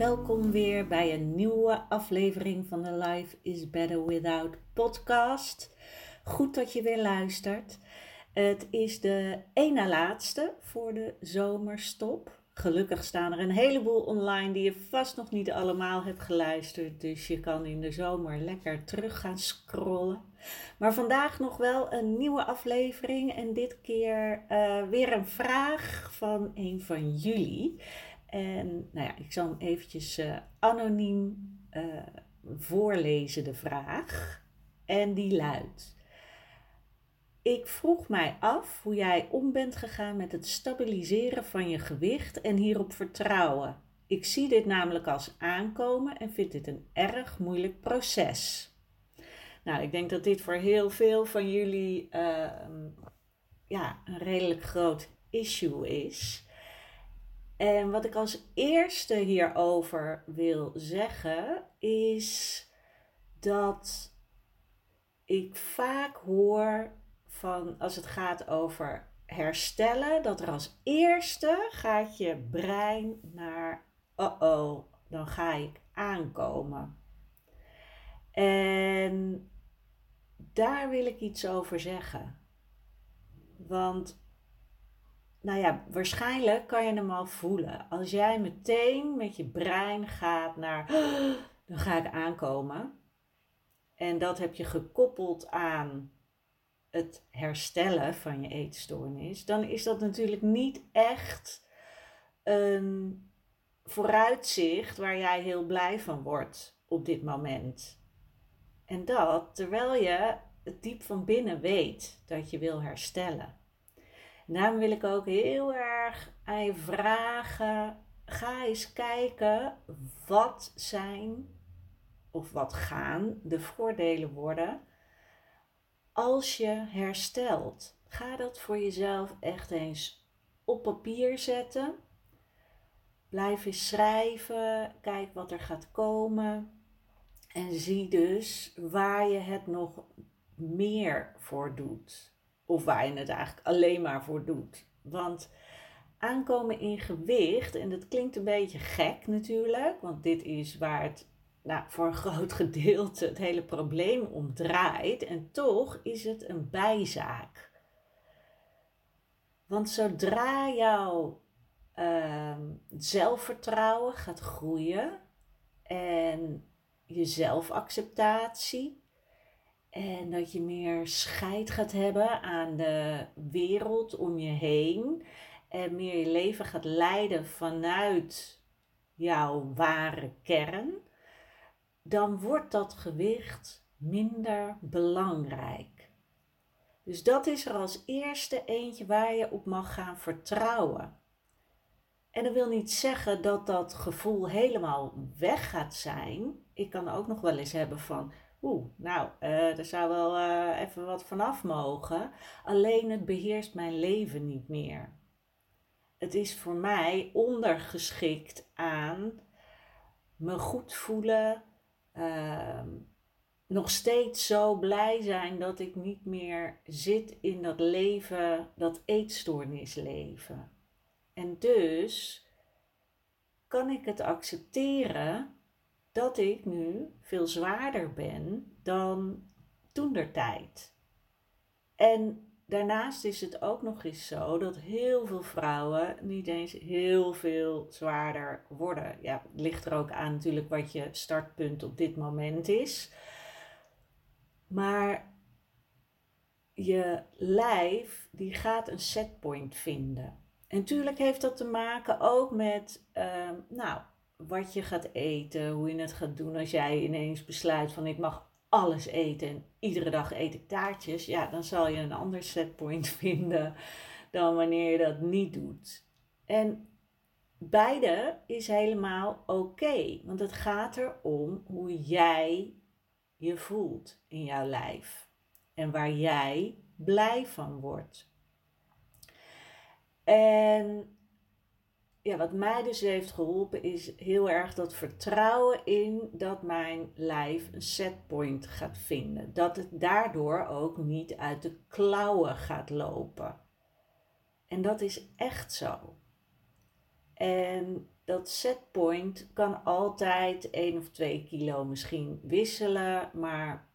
welkom weer bij een nieuwe aflevering van de Life is Better Without podcast. Goed dat je weer luistert. Het is de ene laatste voor de zomerstop. Gelukkig staan er een heleboel online die je vast nog niet allemaal hebt geluisterd. Dus je kan in de zomer lekker terug gaan scrollen. Maar vandaag nog wel een nieuwe aflevering. En dit keer uh, weer een vraag van een van jullie. En nou ja, ik zal hem eventjes uh, anoniem uh, voorlezen, de vraag. En die luidt. Ik vroeg mij af hoe jij om bent gegaan met het stabiliseren van je gewicht en hierop vertrouwen. Ik zie dit namelijk als aankomen en vind dit een erg moeilijk proces. Nou, ik denk dat dit voor heel veel van jullie uh, ja, een redelijk groot issue is. En wat ik als eerste hierover wil zeggen is dat ik vaak hoor van als het gaat over herstellen, dat er als eerste gaat je brein naar, oh oh, dan ga ik aankomen. En daar wil ik iets over zeggen. Want nou ja, waarschijnlijk kan je hem al voelen. Als jij meteen met je brein gaat naar, dan ga ik aankomen. En dat heb je gekoppeld aan het herstellen van je eetstoornis. Dan is dat natuurlijk niet echt een vooruitzicht waar jij heel blij van wordt op dit moment. En dat terwijl je het diep van binnen weet dat je wil herstellen. Daarom wil ik ook heel erg aan je vragen. Ga eens kijken wat zijn of wat gaan de voordelen worden als je herstelt. Ga dat voor jezelf echt eens op papier zetten. Blijf eens schrijven. Kijk wat er gaat komen. En zie dus waar je het nog meer voor doet of waar je het eigenlijk alleen maar voor doet. Want aankomen in gewicht, en dat klinkt een beetje gek natuurlijk, want dit is waar het nou, voor een groot gedeelte het hele probleem om draait. En toch is het een bijzaak. Want zodra jouw uh, zelfvertrouwen gaat groeien en je zelfacceptatie en dat je meer scheid gaat hebben aan de wereld om je heen. En meer je leven gaat leiden vanuit jouw ware kern. Dan wordt dat gewicht minder belangrijk. Dus dat is er als eerste eentje waar je op mag gaan vertrouwen. En dat wil niet zeggen dat dat gevoel helemaal weg gaat zijn. Ik kan ook nog wel eens hebben van, Oeh, nou, uh, zou wel uh, even wat vanaf mogen. Alleen het beheerst mijn leven niet meer. Het is voor mij ondergeschikt aan me goed voelen. Uh, nog steeds zo blij zijn dat ik niet meer zit in dat leven, dat eetstoornisleven. En dus kan ik het accepteren dat ik nu veel zwaarder ben dan toen der tijd. En daarnaast is het ook nog eens zo dat heel veel vrouwen niet eens heel veel zwaarder worden. Ja, het ligt er ook aan natuurlijk wat je startpunt op dit moment is. Maar je lijf die gaat een setpoint vinden. En natuurlijk heeft dat te maken ook met, ehm, nou, wat je gaat eten, hoe je het gaat doen als jij ineens besluit van ik mag alles eten en iedere dag eet ik taartjes. Ja, dan zal je een ander setpoint vinden dan wanneer je dat niet doet. En beide is helemaal oké, want het gaat erom hoe jij je voelt in jouw lijf en waar jij blij van wordt. En ja, wat mij dus heeft geholpen is heel erg dat vertrouwen in dat mijn lijf een setpoint gaat vinden. Dat het daardoor ook niet uit de klauwen gaat lopen. En dat is echt zo. En dat setpoint kan altijd 1 of 2 kilo misschien wisselen, maar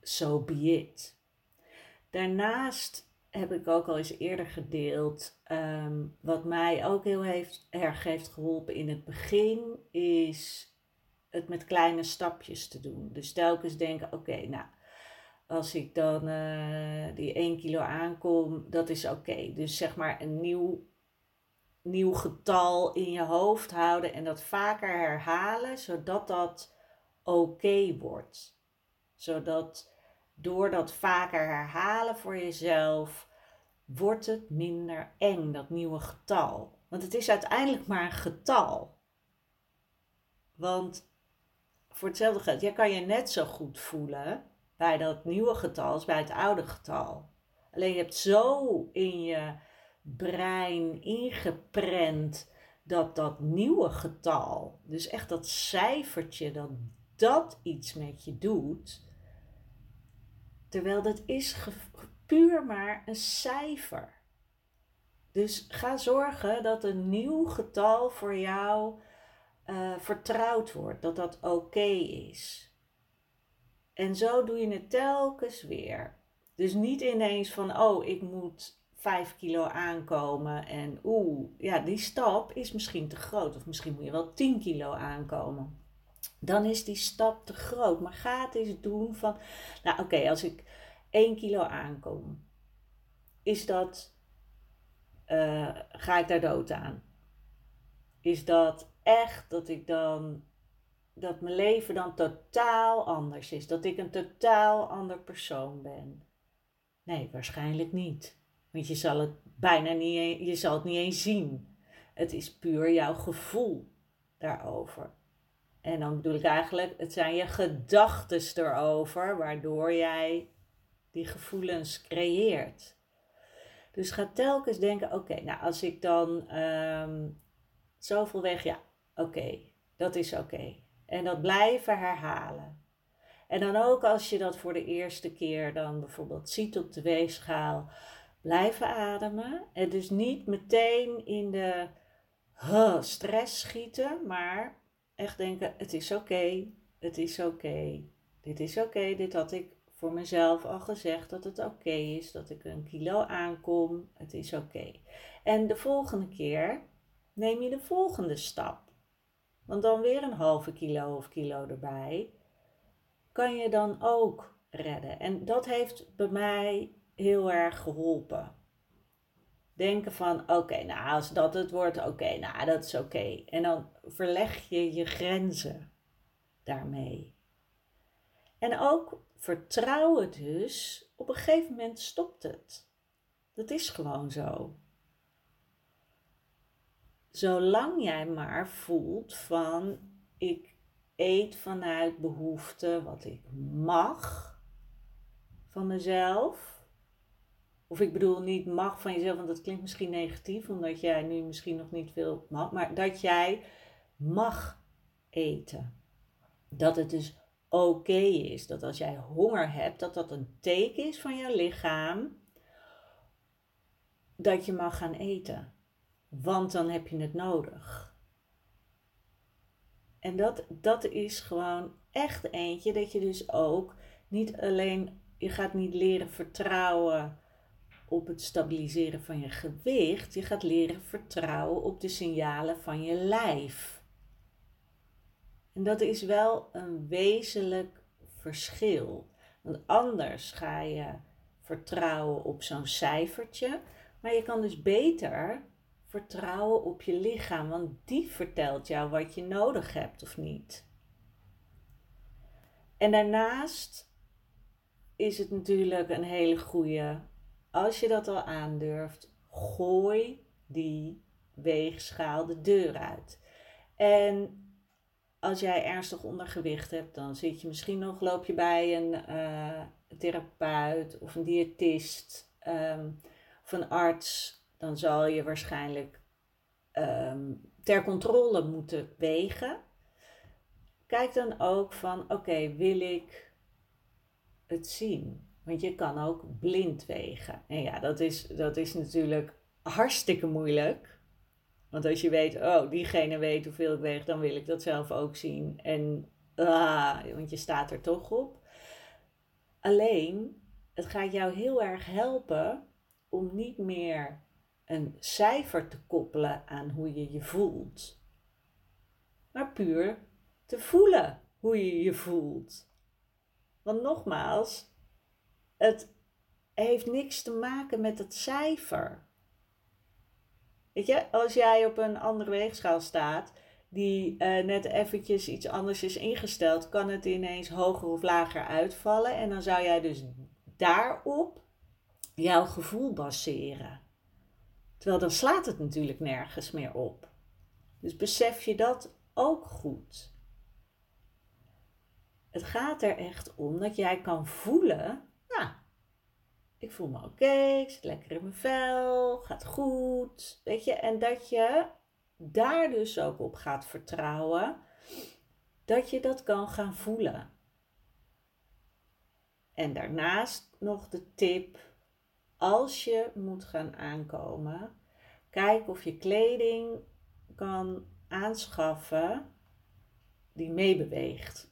so be it. Daarnaast heb ik ook al eens eerder gedeeld. Ehm, wat mij ook heel heeft, erg geholpen in het begin is het met kleine stapjes te doen. Dus telkens denken: oké, nou, als ik dan uh, die 1 kilo aankom, dat is oké. Dus zeg maar een nieuw, nieuw getal in je hoofd houden en dat vaker herhalen, zodat dat oké wordt. Zodat door dat vaker herhalen voor jezelf, wordt het minder eng, dat nieuwe getal. Want het is uiteindelijk maar een getal. Want voor hetzelfde geld, jij kan je net zo goed voelen bij dat nieuwe getal als bij het oude getal. Alleen je hebt zo in je brein ingeprent dat dat nieuwe getal, dus echt dat cijfertje, dat dat iets met je doet, Terwijl dat is puur maar een cijfer. Dus ga zorgen dat een nieuw getal voor jou uh, vertrouwd wordt, dat dat oké is. En zo doe je het telkens weer. Dus niet ineens van, oh, ik moet 5 kilo aankomen en oeh, ja, die stap is misschien te groot. Of misschien moet je wel 10 kilo aankomen dan is die stap te groot. Maar ga het eens doen van, nou oké, als ik 1 kilo aankom, is dat, uh, ga ik daar dood aan? Is dat echt dat ik dan, dat mijn leven dan totaal anders is? Dat ik een totaal ander persoon ben? Nee, waarschijnlijk niet. Want je zal het bijna niet, e-, je zal het niet eens zien. Het is puur jouw gevoel daarover. En dan bedoel ik eigenlijk, het zijn je gedachten erover, waardoor jij die gevoelens creëert. Dus ga telkens denken, oké, nou als ik dan um, zoveel weg, ja, oké, dat is oké. En dat blijven herhalen. En dan ook als je dat voor de eerste keer dan bijvoorbeeld ziet op de weegschaal, blijven ademen. En dus niet meteen in de stress schieten, maar echt denken: het is oké, het is oké, dit is oké, dit had ik voor mezelf al gezegd dat het oké is, dat ik een kilo aankom, het is oké. En de volgende keer neem je de volgende stap. Want dan weer een halve kilo of kilo erbij, kan je dan ook redden. En dat heeft bij mij heel erg geholpen denken van oké, nou als dat het wordt, oké, nou dat is oké. En dan verleg je je grenzen daarmee. En ook vertrouwen dus, op een gegeven moment stopt het. Dat is gewoon zo. Zolang jij maar voelt van ik eet vanuit behoefte wat ik mag van mezelf of ik bedoel niet mag van jezelf, want dat klinkt misschien negatief, omdat jij nu misschien nog niet veel mag. Maar dat jij mag eten. Dat het dus oké is. Dat als jij honger hebt, dat dat een teken is van je lichaam. Dat je mag gaan eten. Want dan heb je het nodig. En dat, dat is gewoon echt eentje dat je dus ook niet alleen, je gaat niet leren vertrouwen op het stabiliseren van je gewicht. Je gaat leren vertrouwen op de signalen van je lijf. En dat is wel een wezenlijk verschil. Want anders ga je vertrouwen op zo'n cijfertje. Maar je kan dus beter vertrouwen op je lichaam, want die vertelt jou wat je nodig hebt of niet. En daarnaast is het natuurlijk een hele goede, als je dat al aandurft, gooi die weegschaal de deur uit. En als jij ernstig ondergewicht hebt, dan zit je misschien nog, loop je bij een uh, therapeut of een diëtist um, of een arts. Dan zal je waarschijnlijk um, ter controle moeten wegen. Kijk dan ook van, oké, wil ik het zien? Want je kan ook blind wegen. En ja, dat is, dat is natuurlijk hartstikke moeilijk. Want als je weet, oh, diegene weet hoeveel ik weeg, dan wil ik dat zelf ook zien. En, ah, want je staat er toch op. Alleen, het gaat jou heel erg helpen om niet meer een cijfer te koppelen aan hoe je je voelt. Maar puur te voelen hoe je je voelt. Want nogmaals, het heeft niks te maken met het cijfer. Weet je, als jij op een andere weegschaal staat, die uh, net eventjes iets anders is ingesteld, kan het ineens hoger of lager uitvallen. En dan zou jij dus daarop jouw gevoel baseren. Terwijl dan slaat het natuurlijk nergens meer op. Dus besef je dat ook goed. Het gaat er echt om dat jij kan voelen, ik voel me oké, ik zit lekker in mijn vel, gaat goed, weet je, en dat je daar dus ook op gaat vertrouwen, dat je dat kan gaan voelen. En daarnaast nog de tip, als je moet gaan aankomen, kijk of je kleding kan aanschaffen die meebeweegt.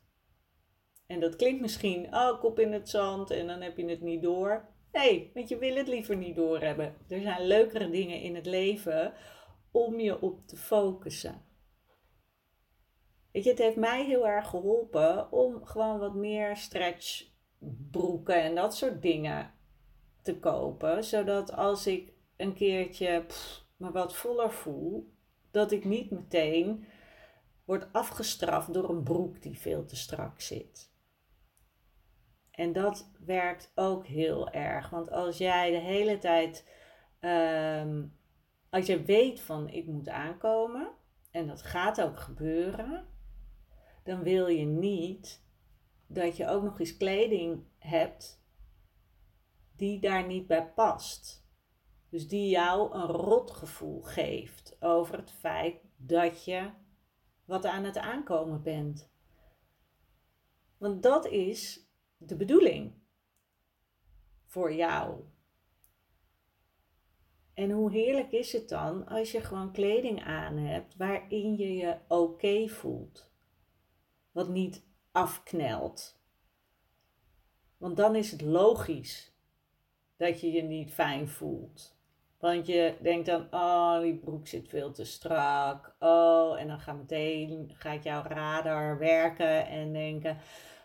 En dat klinkt misschien, oh, kop in het zand en dan heb je het niet door. Nee, want je wil het liever niet doorhebben. Er zijn leukere dingen in het leven om je op te focussen. Weet je, het heeft mij heel erg geholpen om gewoon wat meer stretchbroeken en dat soort dingen te kopen. Zodat als ik een keertje me wat voller voel, dat ik niet meteen word afgestraft door een broek die veel te strak zit. En dat werkt ook heel erg. Want als jij de hele tijd, ehm, als je weet van ik moet aankomen, en dat gaat ook gebeuren, dan wil je niet dat je ook nog eens kleding hebt die daar niet bij past. Dus die jou een rotgevoel geeft over het feit dat je wat aan het aankomen bent. Want dat is de bedoeling voor jou. En hoe heerlijk is het dan als je gewoon kleding aan hebt waarin je je oké voelt. Wat niet afknelt. Want dan is het logisch dat je je niet fijn voelt. Want je denkt dan, oh, die broek zit veel te strak. Oh, en dan gaat meteen, gaat jouw radar werken en denken,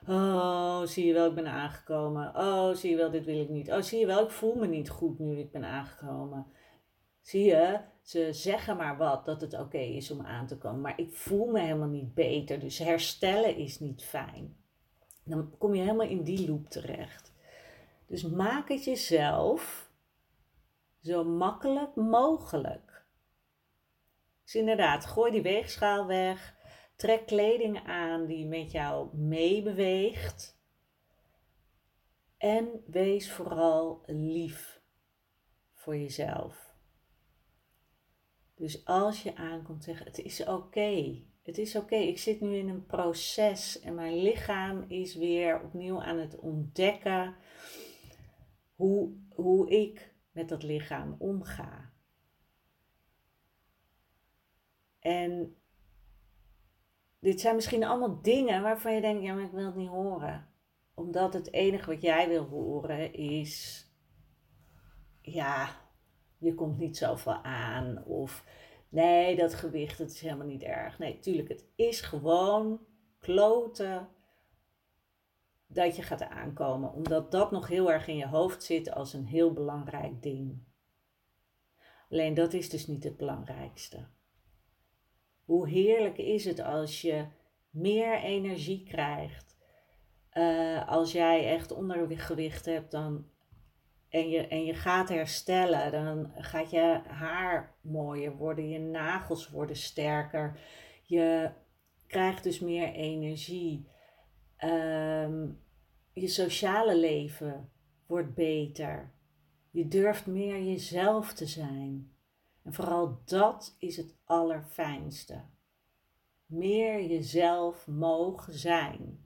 Oh, zie je wel, ik ben aangekomen. Oh, zie je wel, dit wil ik niet. Oh, zie je wel, ik voel me niet goed nu ik ben aangekomen. Zie je, ze zeggen maar wat dat het oké is om aan te komen. Maar ik voel me helemaal niet beter. Dus herstellen is niet fijn. Dan kom je helemaal in die loop terecht. Dus maak het jezelf zo makkelijk mogelijk. Dus inderdaad, gooi die weegschaal weg. Trek kleding aan die met jou meebeweegt. En wees vooral lief voor jezelf. Dus als je aankomt zeggen, het is oké. Het is oké, ik zit nu in een proces en mijn lichaam is weer opnieuw aan het ontdekken hoe, hoe ik met dat lichaam omga. En dit zijn misschien allemaal dingen waarvan je denkt, ja, maar ik wil het niet horen. Omdat het enige wat jij wil horen is, ja, je komt niet zoveel aan. Of nee, dat gewicht, het is helemaal niet erg. Nee, tuurlijk, het is gewoon kloten dat je gaat aankomen, omdat dat nog heel erg in je hoofd zit als een heel belangrijk ding. Alleen dat is dus niet het belangrijkste. Hoe heerlijk is het als je meer energie krijgt. Uh, als jij echt ondergewicht hebt dan, en, je, en je gaat herstellen, dan gaat je haar mooier worden, je nagels worden sterker. Je krijgt dus meer energie. Ehm, je sociale leven wordt beter. Je durft meer jezelf te zijn. En vooral dat is het allerfijnste. Meer jezelf mogen zijn.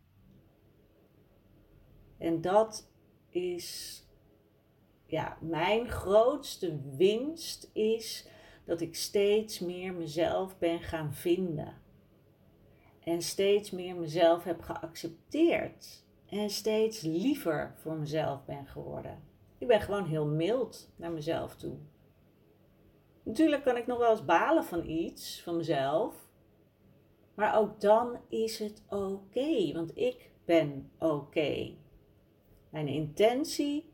En dat is, ja, mijn grootste winst is dat ik steeds meer mezelf ben gaan vinden. En steeds meer mezelf heb geaccepteerd. En steeds liever voor mezelf ben geworden. Ik ben gewoon heel mild naar mezelf toe. Natuurlijk kan ik nog wel eens balen van iets, van mezelf. Maar ook dan is het oké, want ik ben oké. Mijn intentie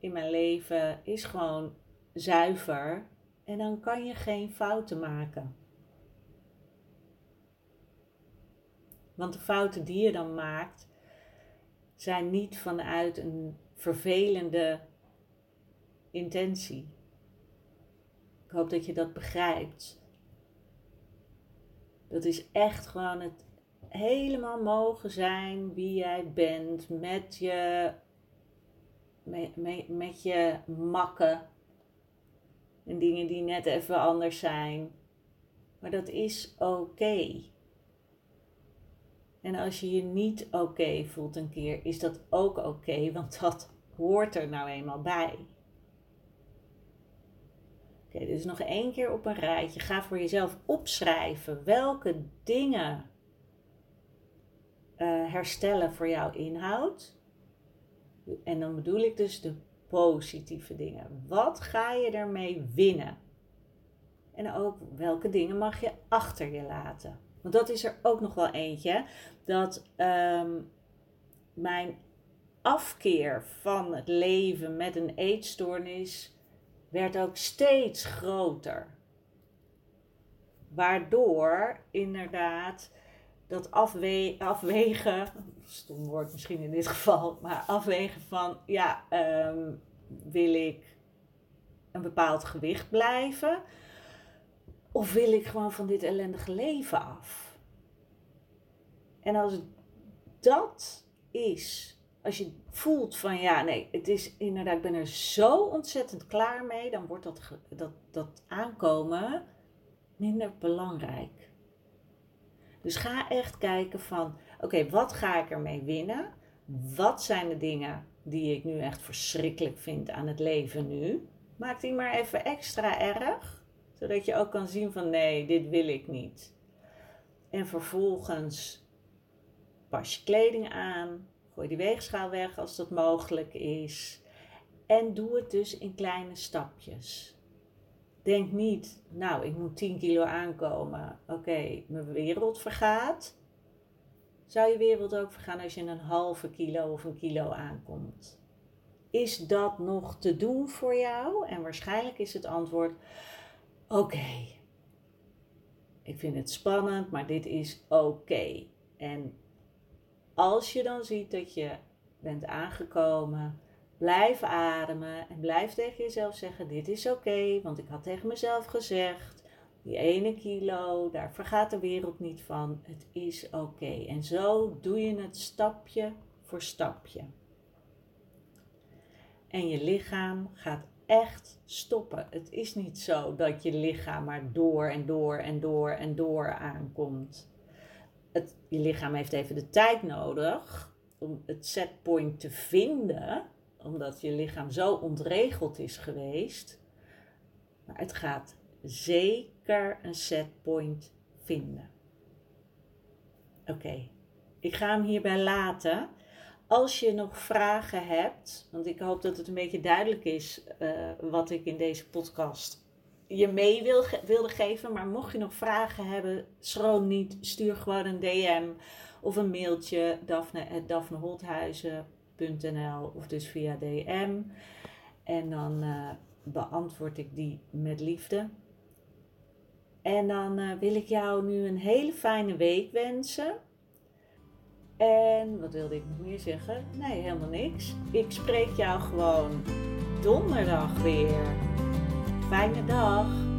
in mijn leven is gewoon zuiver en dan kan je geen fouten maken. Want de fouten die je dan maakt, zijn niet vanuit een vervelende intentie. Ik hoop dat je dat begrijpt. Dat is echt gewoon het helemaal mogen zijn wie jij bent met je, met, met, je makken en dingen die net even anders zijn. Maar dat is oké. En als je je niet oké voelt een keer, is dat ook oké, want dat hoort er nou eenmaal bij. Oké, dus nog één keer op een rijtje. Ga voor jezelf opschrijven welke dingen uh, herstellen voor jouw inhoud. En dan bedoel ik dus de positieve dingen. Wat ga je ermee winnen? En ook welke dingen mag je achter je laten? Want dat is er ook nog wel eentje. Dat ehm, mijn afkeer van het leven met een eetstoornis werd ook steeds groter. Waardoor inderdaad dat afwe afwegen, stom woord misschien in dit geval, maar afwegen van ja, um, wil ik een bepaald gewicht blijven? Of wil ik gewoon van dit ellendige leven af? En als dat is, als je voelt van ja, nee, het is inderdaad, ik ben er zo ontzettend klaar mee, dan wordt dat, dat, dat aankomen minder belangrijk. Dus ga echt kijken van, oké, wat ga ik ermee winnen? Wat zijn de dingen die ik nu echt verschrikkelijk vind aan het leven nu? Maak die maar even extra erg zodat je ook kan zien van nee, dit wil ik niet. En vervolgens pas je kleding aan, gooi die weegschaal weg als dat mogelijk is. En doe het dus in kleine stapjes. Denk niet, nou, ik moet 10 kilo aankomen. Oké, mijn wereld vergaat. Zou je wereld ook vergaan als je een halve kilo of een kilo aankomt? Is dat nog te doen voor jou? En waarschijnlijk is het antwoord: oké. Ik vind het spannend, maar dit is oké. En als je dan ziet dat je bent aangekomen, blijf ademen en blijf tegen jezelf zeggen: Dit is oké, want ik had tegen mezelf gezegd: die ene kilo, daar vergaat de wereld niet van. Het is oké. En zo doe je het stapje voor stapje. En je lichaam gaat echt stoppen. Het is niet zo dat je lichaam maar door en door en door en door aankomt. Het, je lichaam heeft even de tijd nodig om het setpoint te vinden, omdat je lichaam zo ontregeld is geweest. Maar het gaat zeker een setpoint vinden. Oké, ik ga hem hierbij laten als je nog vragen hebt, want ik hoop dat het een beetje duidelijk is uh, wat ik in deze podcast je mee wil, wilde geven. Maar mocht je nog vragen hebben, schroom niet. Stuur gewoon een DM of een mailtje. Daphne.daphneholthuizen.nl of dus via DM. En dan uh, beantwoord ik die met liefde. En dan uh, wil ik jou nu een hele fijne week wensen. En wat wilde ik nog meer zeggen? Nee, helemaal niks. Ik spreek jou gewoon donderdag weer. Fijne dag.